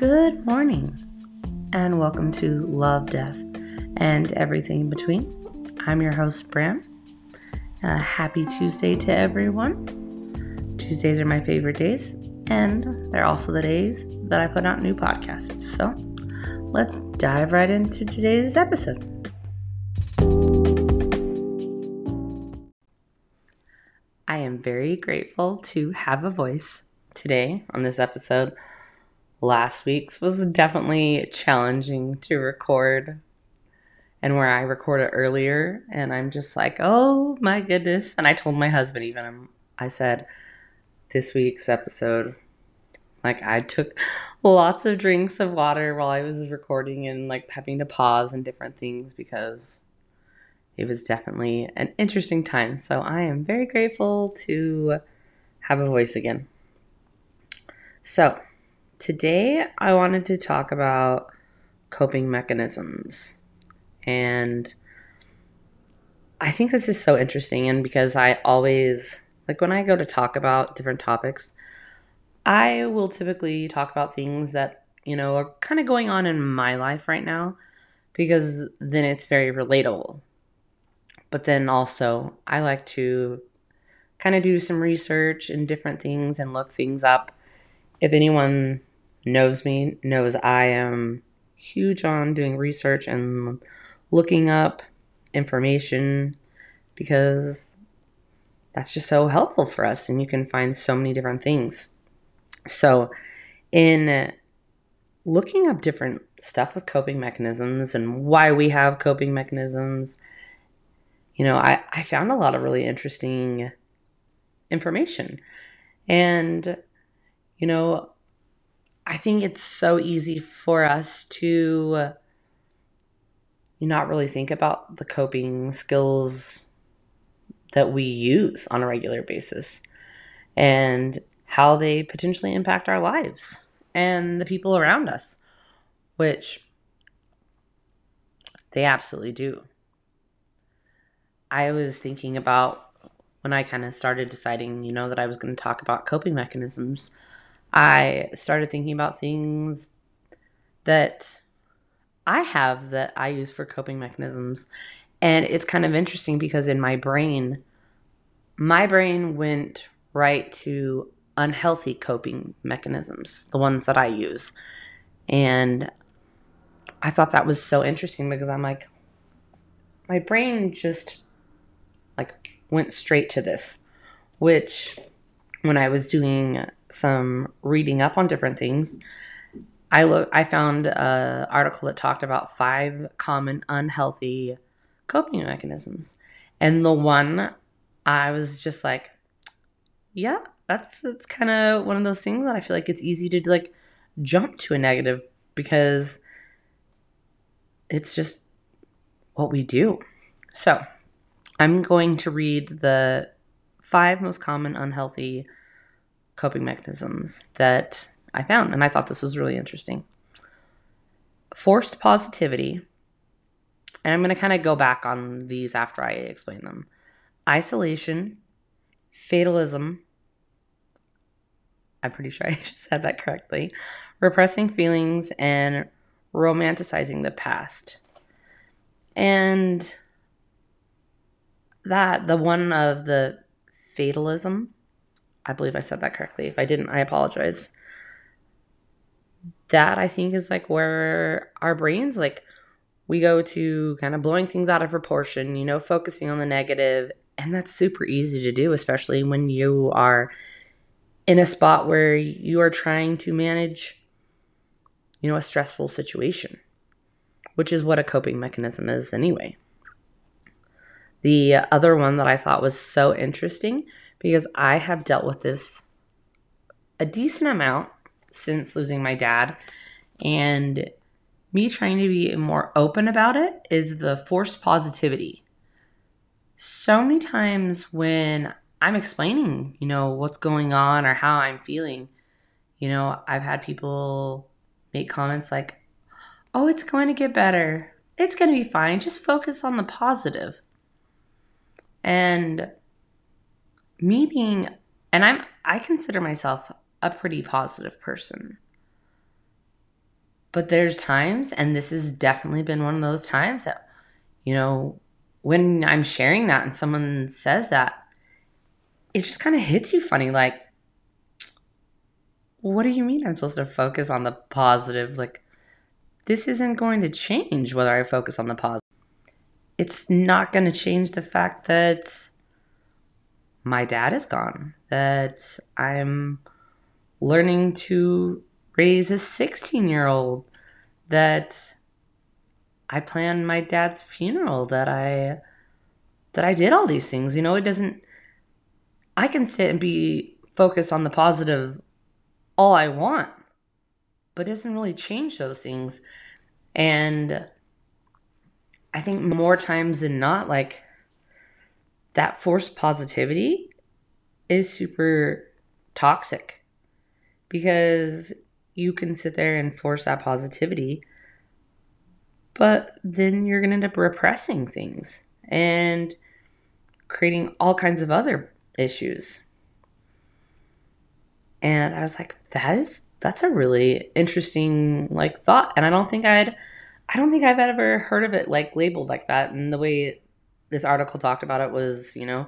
Good morning, and welcome to Love, Death, and Everything in Between. I'm your host, Bram. Uh, happy Tuesday to everyone. Tuesdays are my favorite days, and they're also the days that I put out new podcasts. So let's dive right into today's episode. I am very grateful to have a voice today on this episode last week's was definitely challenging to record and where I recorded earlier and I'm just like, "Oh my goodness." And I told my husband even I said this week's episode like I took lots of drinks of water while I was recording and like having to pause and different things because it was definitely an interesting time. So I am very grateful to have a voice again. So, Today, I wanted to talk about coping mechanisms. And I think this is so interesting. And because I always, like, when I go to talk about different topics, I will typically talk about things that, you know, are kind of going on in my life right now because then it's very relatable. But then also, I like to kind of do some research and different things and look things up. If anyone knows me knows I am huge on doing research and looking up information because that's just so helpful for us and you can find so many different things. So, in looking up different stuff with coping mechanisms and why we have coping mechanisms, you know, I, I found a lot of really interesting information. And, you know, I think it's so easy for us to not really think about the coping skills that we use on a regular basis and how they potentially impact our lives and the people around us, which they absolutely do. I was thinking about when I kind of started deciding, you know, that I was going to talk about coping mechanisms. I started thinking about things that I have that I use for coping mechanisms. And it's kind of interesting because in my brain, my brain went right to unhealthy coping mechanisms, the ones that I use. And I thought that was so interesting because I'm like, my brain just like went straight to this, which when I was doing some reading up on different things, I look I found an article that talked about five common unhealthy coping mechanisms. And the one I was just like, yeah, that's that's kind of one of those things that I feel like it's easy to like jump to a negative because it's just what we do. So, I'm going to read the five most common unhealthy coping mechanisms that I found, and I thought this was really interesting. Forced positivity, and I'm going to kind of go back on these after I explain them. Isolation, fatalism, I'm pretty sure I said that correctly, repressing feelings, and romanticizing the past. And that, the one of the fatalism, I believe I said that correctly. If I didn't, I apologize. That I think is like where our brains like we go to kind of blowing things out of proportion, you know, focusing on the negative, and that's super easy to do, especially when you are in a spot where you are trying to manage you know, a stressful situation, which is what a coping mechanism is anyway. The other one that I thought was so interesting because I have dealt with this a decent amount since losing my dad. And me trying to be more open about it is the forced positivity. So many times when I'm explaining, you know, what's going on or how I'm feeling, you know, I've had people make comments like, oh, it's going to get better. It's going to be fine. Just focus on the positive. And me being and I'm I consider myself a pretty positive person. But there's times, and this has definitely been one of those times that, you know, when I'm sharing that and someone says that, it just kind of hits you funny. Like, what do you mean I'm supposed to focus on the positive? Like, this isn't going to change whether I focus on the positive. It's not going to change the fact that my dad is gone, that I'm learning to raise a 16 year old, that I planned my dad's funeral, that I that I did all these things. You know, it doesn't I can sit and be focused on the positive all I want, but it doesn't really change those things. And I think more times than not, like that forced positivity is super toxic because you can sit there and force that positivity, but then you're going to end up repressing things and creating all kinds of other issues. And I was like, that is that's a really interesting like thought. And I don't think I'd I don't think I've ever heard of it like labeled like that. And the way this article talked about it was, you know,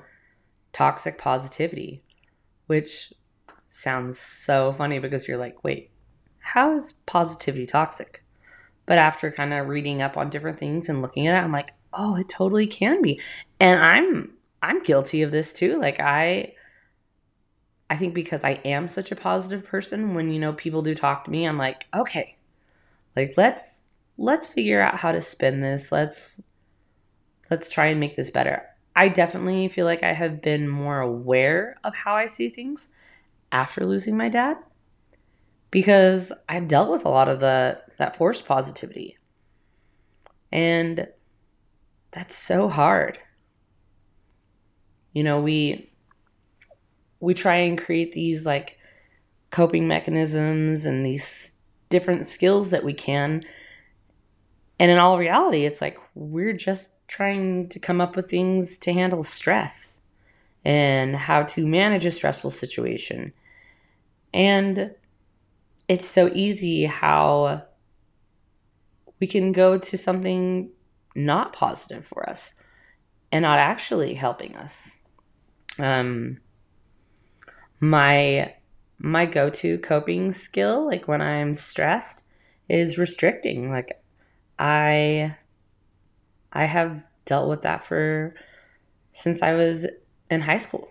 toxic positivity, which sounds so funny because you're like, wait, how is positivity toxic? But after kind of reading up on different things and looking at it, I'm like, oh, it totally can be. And I'm I'm guilty of this too. Like I I think because I am such a positive person, when you know people do talk to me, I'm like, okay, like let's let's figure out how to spin this. Let's let's try and make this better. I definitely feel like I have been more aware of how I see things after losing my dad because I've dealt with a lot of the that forced positivity. And that's so hard. You know, we we try and create these like coping mechanisms and these different skills that we can and in all reality, it's like we're just trying to come up with things to handle stress and how to manage a stressful situation. And it's so easy how we can go to something not positive for us and not actually helping us. Um, my my go-to coping skill like when i'm stressed is restricting like I I have dealt with that for since I was in high school.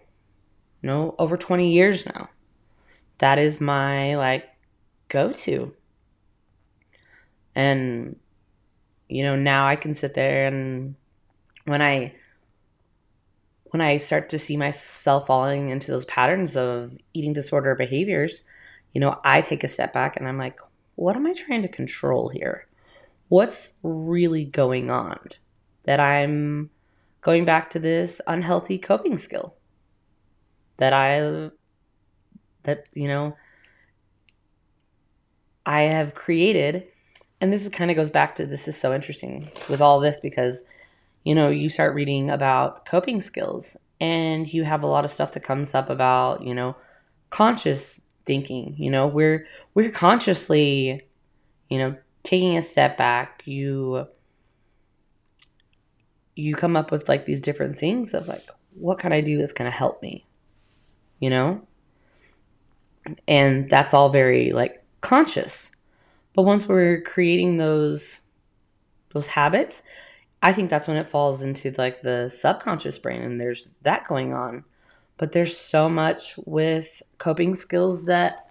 You know, over 20 years now. That is my like go-to. And you know, now I can sit there and when I when I start to see myself falling into those patterns of eating disorder behaviors, you know, I take a step back and I'm like, what am I trying to control here? What's really going on that I'm going back to this unhealthy coping skill that I that you know I have created. And this kind of goes back to this is so interesting with all this because you know you start reading about coping skills and you have a lot of stuff that comes up about you know conscious thinking you know we're we're consciously you know taking a step back, you you come up with like these different things of like what can I do that's going to help me? You know? And that's all very like conscious. But once we're creating those those habits, I think that's when it falls into like the subconscious brain and there's that going on. But there's so much with coping skills that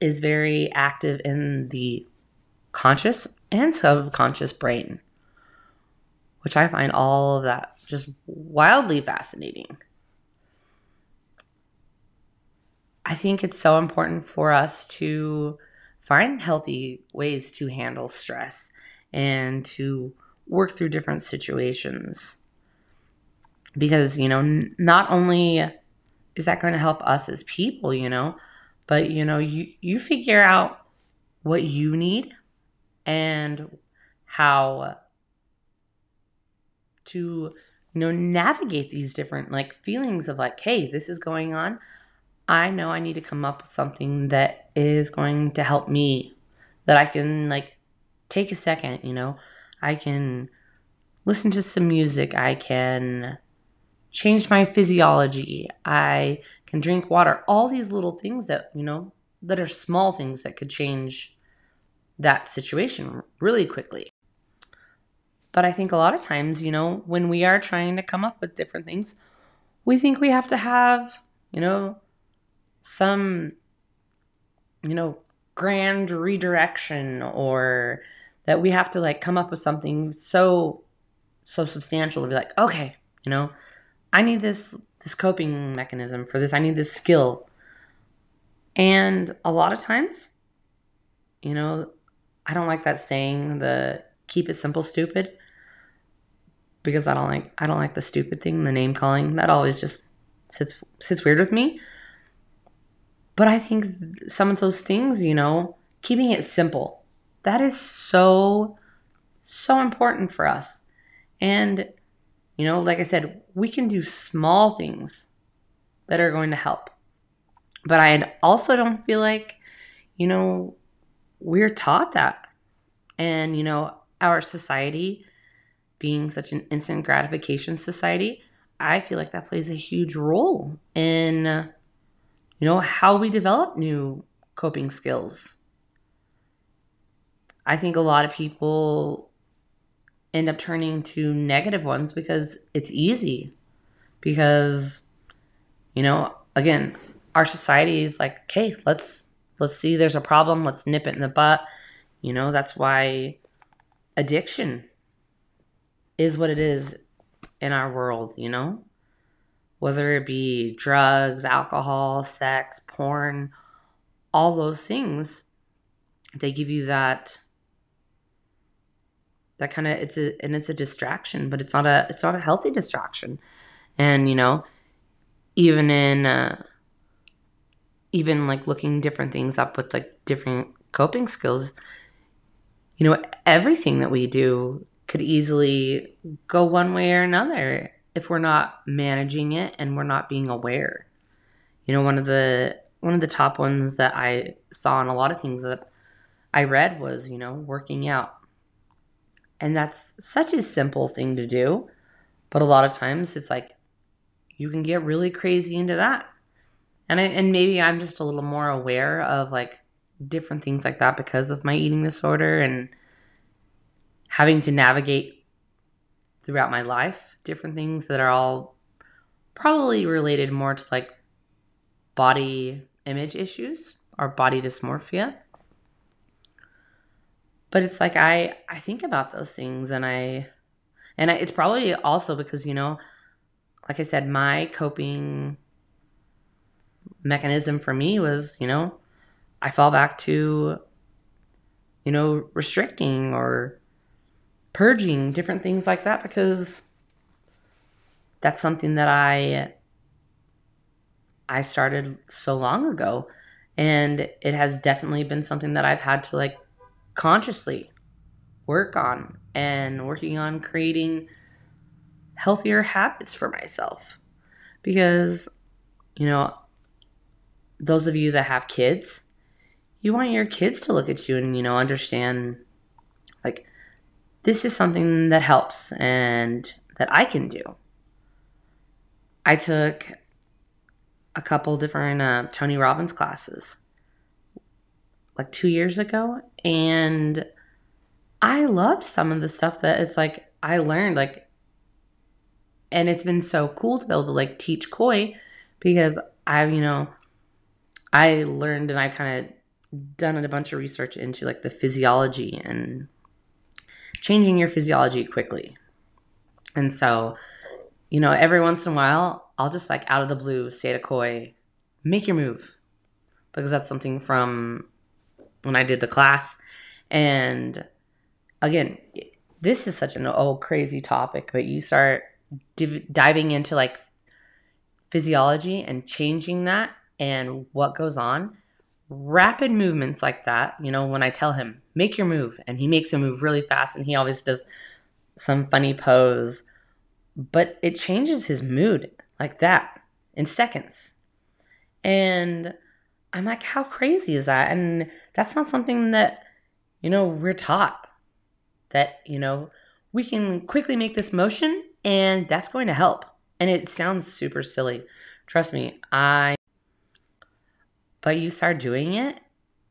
is very active in the conscious and subconscious brain, which I find all of that just wildly fascinating. I think it's so important for us to find healthy ways to handle stress and to work through different situations. Because, you know, not only is that going to help us as people, you know, but you know, you you figure out what you need and how to you know navigate these different like feelings of like hey this is going on i know i need to come up with something that is going to help me that I can like take a second, you know. I can listen to some music. I can change my physiology. I can drink water. All these little things that, you know, that are small things that could change that situation really quickly. But I think a lot of times, you know, when we are trying to come up with different things, we think we have to have, you know, some, you know, grand redirection or that we have to like come up with something so so substantial to be like, okay, you know, I need this this coping mechanism for this. I need this skill. And a lot of times, you know, I don't like that saying the keep it simple stupid because I don't like I don't like the stupid thing, the name calling. That always just sits sits weird with me. But I think some of those things, you know, keeping it simple, that is so so important for us. And you know, like I said, we can do small things that are going to help. But I also don't feel like, you know, we're taught that. And, you know, our society being such an instant gratification society, I feel like that plays a huge role in, you know, how we develop new coping skills. I think a lot of people end up turning to negative ones because it's easy. Because, you know, again, our society is like, okay, let's let's see there's a problem, let's nip it in the butt. You know, that's why addiction is what it is in our world, you know? Whether it be drugs, alcohol, sex, porn, all those things, they give you that that kind of it's a and it's a distraction but it's not a it's not a healthy distraction and you know even in uh, even like looking different things up with like different coping skills you know everything that we do could easily go one way or another if we're not managing it and we're not being aware you know one of the one of the top ones that i saw in a lot of things that i read was you know working out and that's such a simple thing to do. But a lot of times it's like you can get really crazy into that. And I, and maybe I'm just a little more aware of like different things like that because of my eating disorder and having to navigate throughout my life different things that are all probably related more to like body image issues or body dysmorphia. But it's like I I think about those things and I and I, it's probably also because you know like I said my coping mechanism for me was you know I fall back to you know restricting or purging different things like that because that's something that I I started so long ago and it has definitely been something that I've had to like consciously work on and working on creating healthier habits for myself. Because, you know, those of you that have kids, you want your kids to look at you and, you know, understand like this is something that helps and that I can do. I took a couple different uh, Tony Robbins classes like two years ago, and I loved some of the stuff that it's like I learned like and it's been so cool to be able to like teach koi because I've, you know, I learned and I kind of done a bunch of research into like the physiology and changing your physiology quickly. And so, you know, every once in a while, I'll just like out of the blue say to koi, make your move. Because that's something from when I did the class. And again, this is such an old crazy topic, but you start div- diving into like physiology and changing that and what goes on. Rapid movements like that, you know, when I tell him, make your move, and he makes a move really fast, and he always does some funny pose, but it changes his mood like that in seconds. And I'm like, how crazy is that? And that's not something that you know, we're taught that, you know, we can quickly make this motion and that's going to help. And it sounds super silly. Trust me, I but you start doing it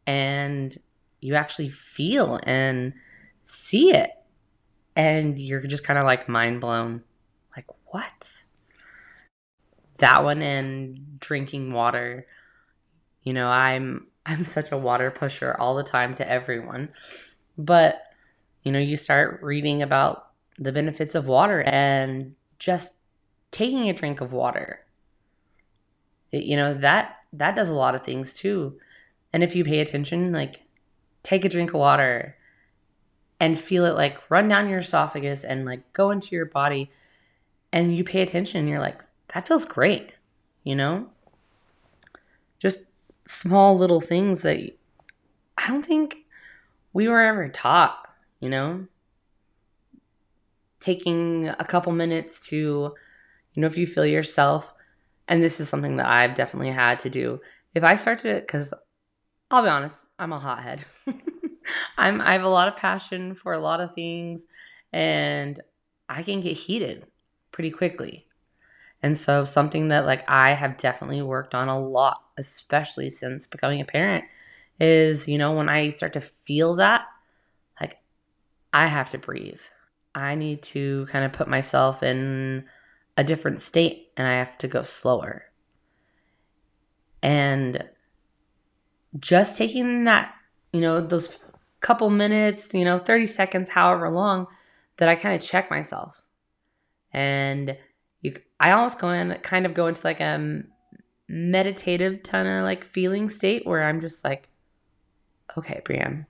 and you actually feel and see it. And you're just kind of like mind blown. Like what? That one and drinking water. You know i'm i'm such a water pusher all the time to everyone. But you know you start reading about the benefits of water and just taking a drink of water you know that that does a lot of things too. And if you pay attention like take a drink of water and feel it like run down your esophagus and like go into your body and you pay attention you're like that feels great you know? Just small little things that i don't think we were ever taught you know? Taking a couple minutes to you know if you feel yourself and this is something that i've definitely had to do if i start to because i'll be honest i'm a hothead I'm I have a lot of passion for a lot of things and I can get heated pretty quickly. And so something that like I have definitely worked on a lot, especially since becoming a parent, is you know when I start to feel that like I have to breathe. I need to kind of put myself in a different state and I have to go slower. And just taking that, you know, those couple minutes, you know, 30 seconds, however long, that I kind of check myself. And you, I almost go in, kind of go into like a meditative kind of like feeling state where I'm just like, okay, Brienne,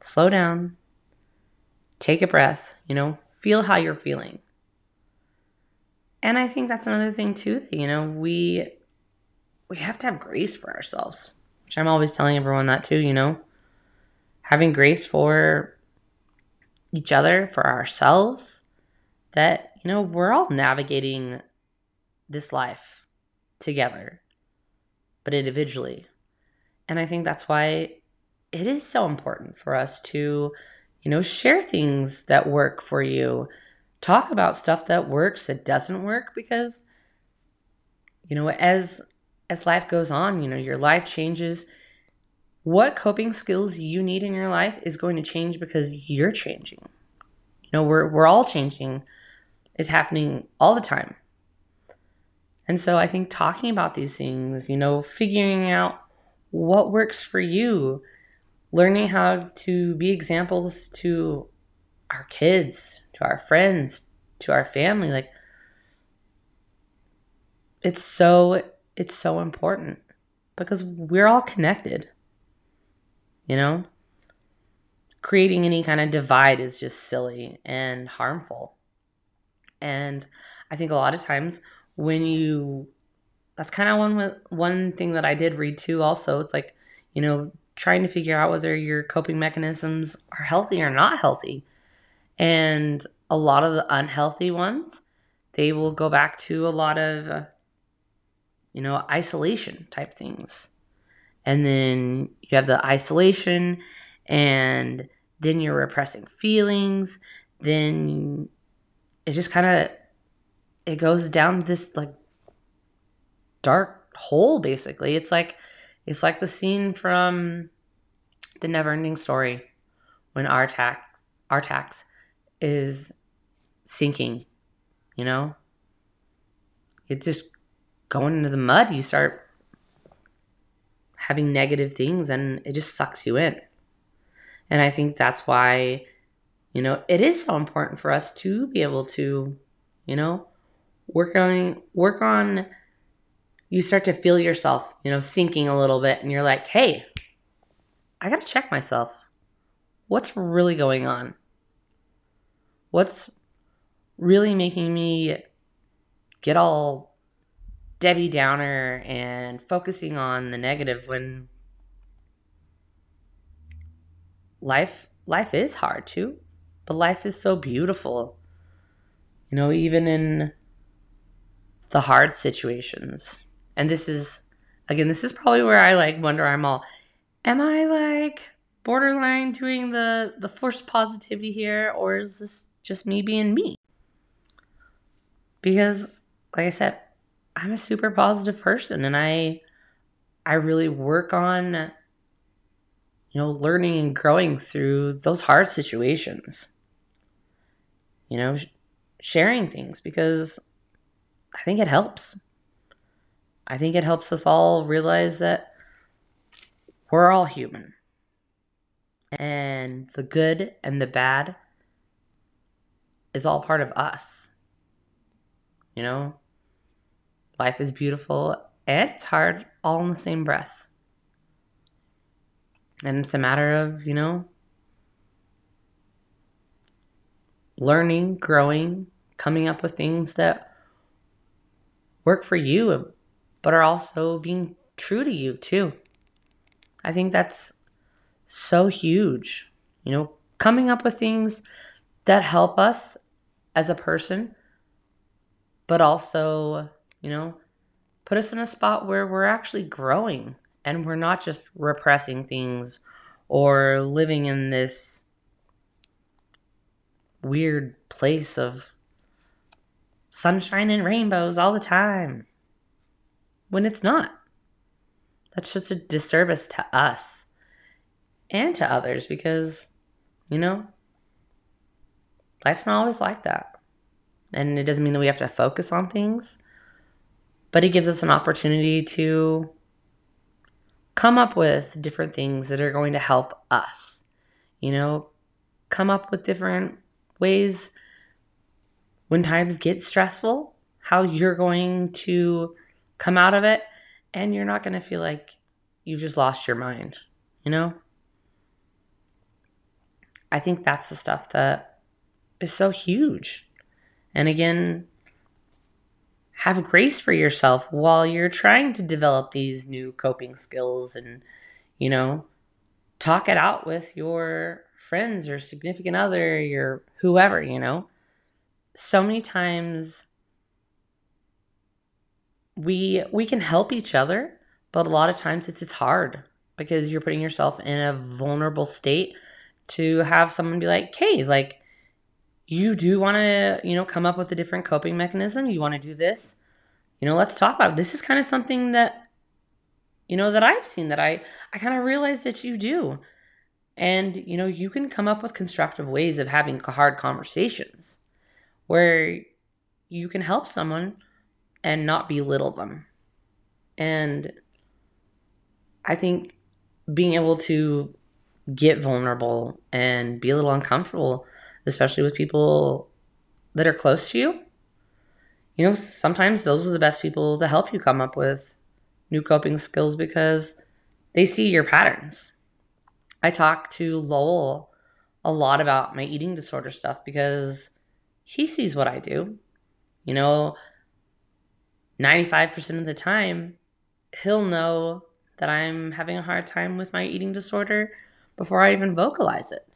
slow down, take a breath, you know, feel how you're feeling. And I think that's another thing too that, you know, we we have to have grace for ourselves, which I'm always telling everyone that too, you know having grace for each other, for ourselves, that, you know, we're all navigating this life together, but individually. And I think that's why it is so important for us to, you know, share things that work for you, talk about stuff that works, that doesn't work, because, you know, as as life goes on, you know, your life changes, what coping skills you need in your life is going to change because you're changing. You know, we're we're all changing. It's happening all the time. And so I think talking about these things, you know, figuring out what works for you, learning how to be examples to our kids, to our friends, to our family, like it's so it's so important because we're all connected you know? Creating any kind of divide is just silly and harmful. And I think a lot of times when you that's kind of one one thing that I did read too also it's like, you know, trying to figure out whether your coping mechanisms are healthy or not healthy. And a lot of the unhealthy ones, they will go back to a lot of you know, isolation type things. And then you have the isolation and then you're repressing feelings. Then it just kind of it goes down this like dark hole basically. It's like it's like the scene from the never ending story when Artax Artax is sinking you know it's just going into the mud you start having negative things and it just sucks you in. And I think that's why, you know, it is so important for us to be able to, you know, work on work on you start to feel yourself, you know, sinking a little bit and you're like, "Hey, I got to check myself. What's really going on? What's really making me get all Debbie Downer and focusing on the negative when life life is hard too. But life is so beautiful. You know even in the hard situations. And this is again this is probably where i like wonder i'm all am i like borderline doing the the forced positivity here? Or is this just me being me? Because like I said, I'm a super positive person and I I really work on you know learning and growing through those hard situations. You know, sh- sharing things because I think it helps. I think it helps us all realize that we're all human. And the good and the bad is all part of us. You know, life is beautiful it's hard all in the same breath. And it's a matter of, you know, learning, growing, coming up with things that work for you, but are also being true to you too. I think that's so huge. You know, coming up with things that help us as a person, but also, you know, put us in a spot where we're actually growing and we're not just repressing things or living in this weird place of sunshine and rainbows all the time when it's not. That's just a disservice to us and to others because, you know, life's not always like that. And it doesn't mean that we have to focus on things, but it gives us an opportunity to come up with different things that are going to help us. You know, come up with different ways when times get stressful, how you're going to come out of it and you're not going to feel like you've just lost your mind, you know? I think that's the stuff that is so huge. And again, have grace for yourself while you're trying to develop these new coping skills and, you know, talk it out with your friends or significant other, your whoever, you know. So many times we we can help each other, but a lot of times it's it's hard because you're putting yourself in a vulnerable state to have someone be like, "Hey, like you do want to, you know, come up with a different coping mechanism. You want to do this. You know, let's talk about it. This is kind of something that you know that I've seen that I I kind of realize that you do. And you know, you can come up with constructive ways of having hard conversations where you can help someone and not belittle them. And I think being able to get vulnerable and be a little uncomfortable, especially with people that are close to you, you know, sometimes those are the best people to help you come up with new coping skills because they see your patterns. I talk to Lowell a lot about my eating disorder stuff because he sees what I do. You know, 95% of the time, he'll know that I'm having a hard time with my eating disorder before I even vocalize it.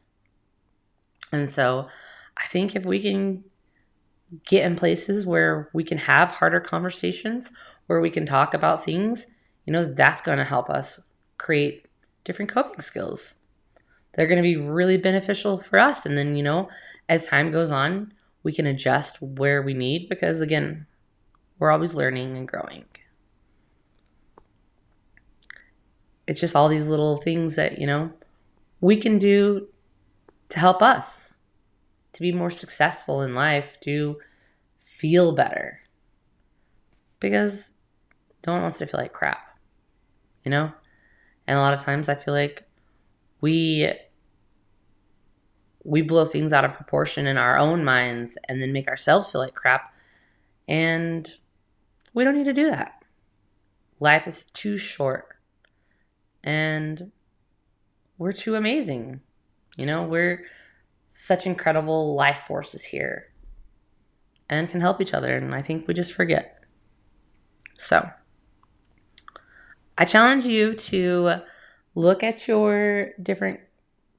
And so I think if we can get in places where we can have harder conversations, where we can talk about things, you know, that's going to help us create different coping skills. They're going to be really beneficial for us. And then, you know, as time goes on, we can adjust where we need because, again, we're always learning and growing. It's just all these little things that, you know, we can do to help us to be more successful in life, to feel better. Because no one wants to feel like crap, you know? And a lot of times I feel like we we blow things out of proportion in our own minds and then make ourselves feel like crap. And we don't need to do that. Life is too short. And we're too amazing. You know, we're such incredible life forces here and can help each other. And I think we just forget. So, I challenge you to look at your different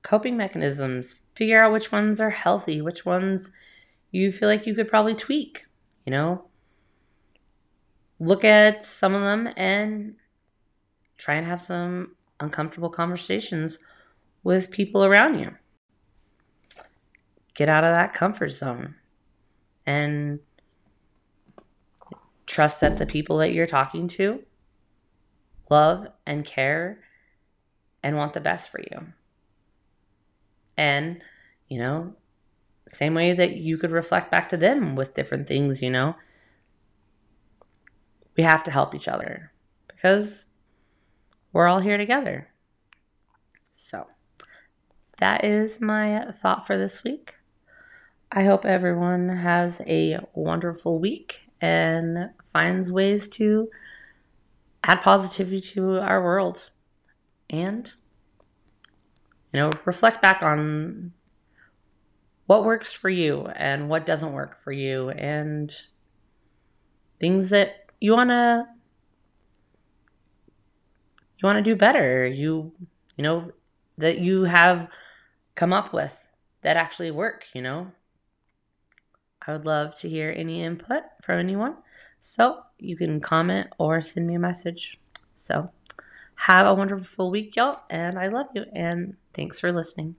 coping mechanisms, figure out which ones are healthy, which ones you feel like you could probably tweak, you know? look at some of them and try and have some uncomfortable conversations with people around you. Get out of that comfort zone and trust that the people that you're talking to love and care and want the best for you. And, you know, same way that you could reflect back to them with different things, you know, we have to help each other because we're all here together. So, that is my thought for this week. I hope everyone has a wonderful week and finds ways to add positivity to our world and you know reflect back on what works for you and what doesn't work for you and things that you want to you want to do better you you know that you have come up with that actually work you know I would love to hear any input from anyone. So you can comment or send me a message. So have a wonderful week, y'all. And I love you. And thanks for listening.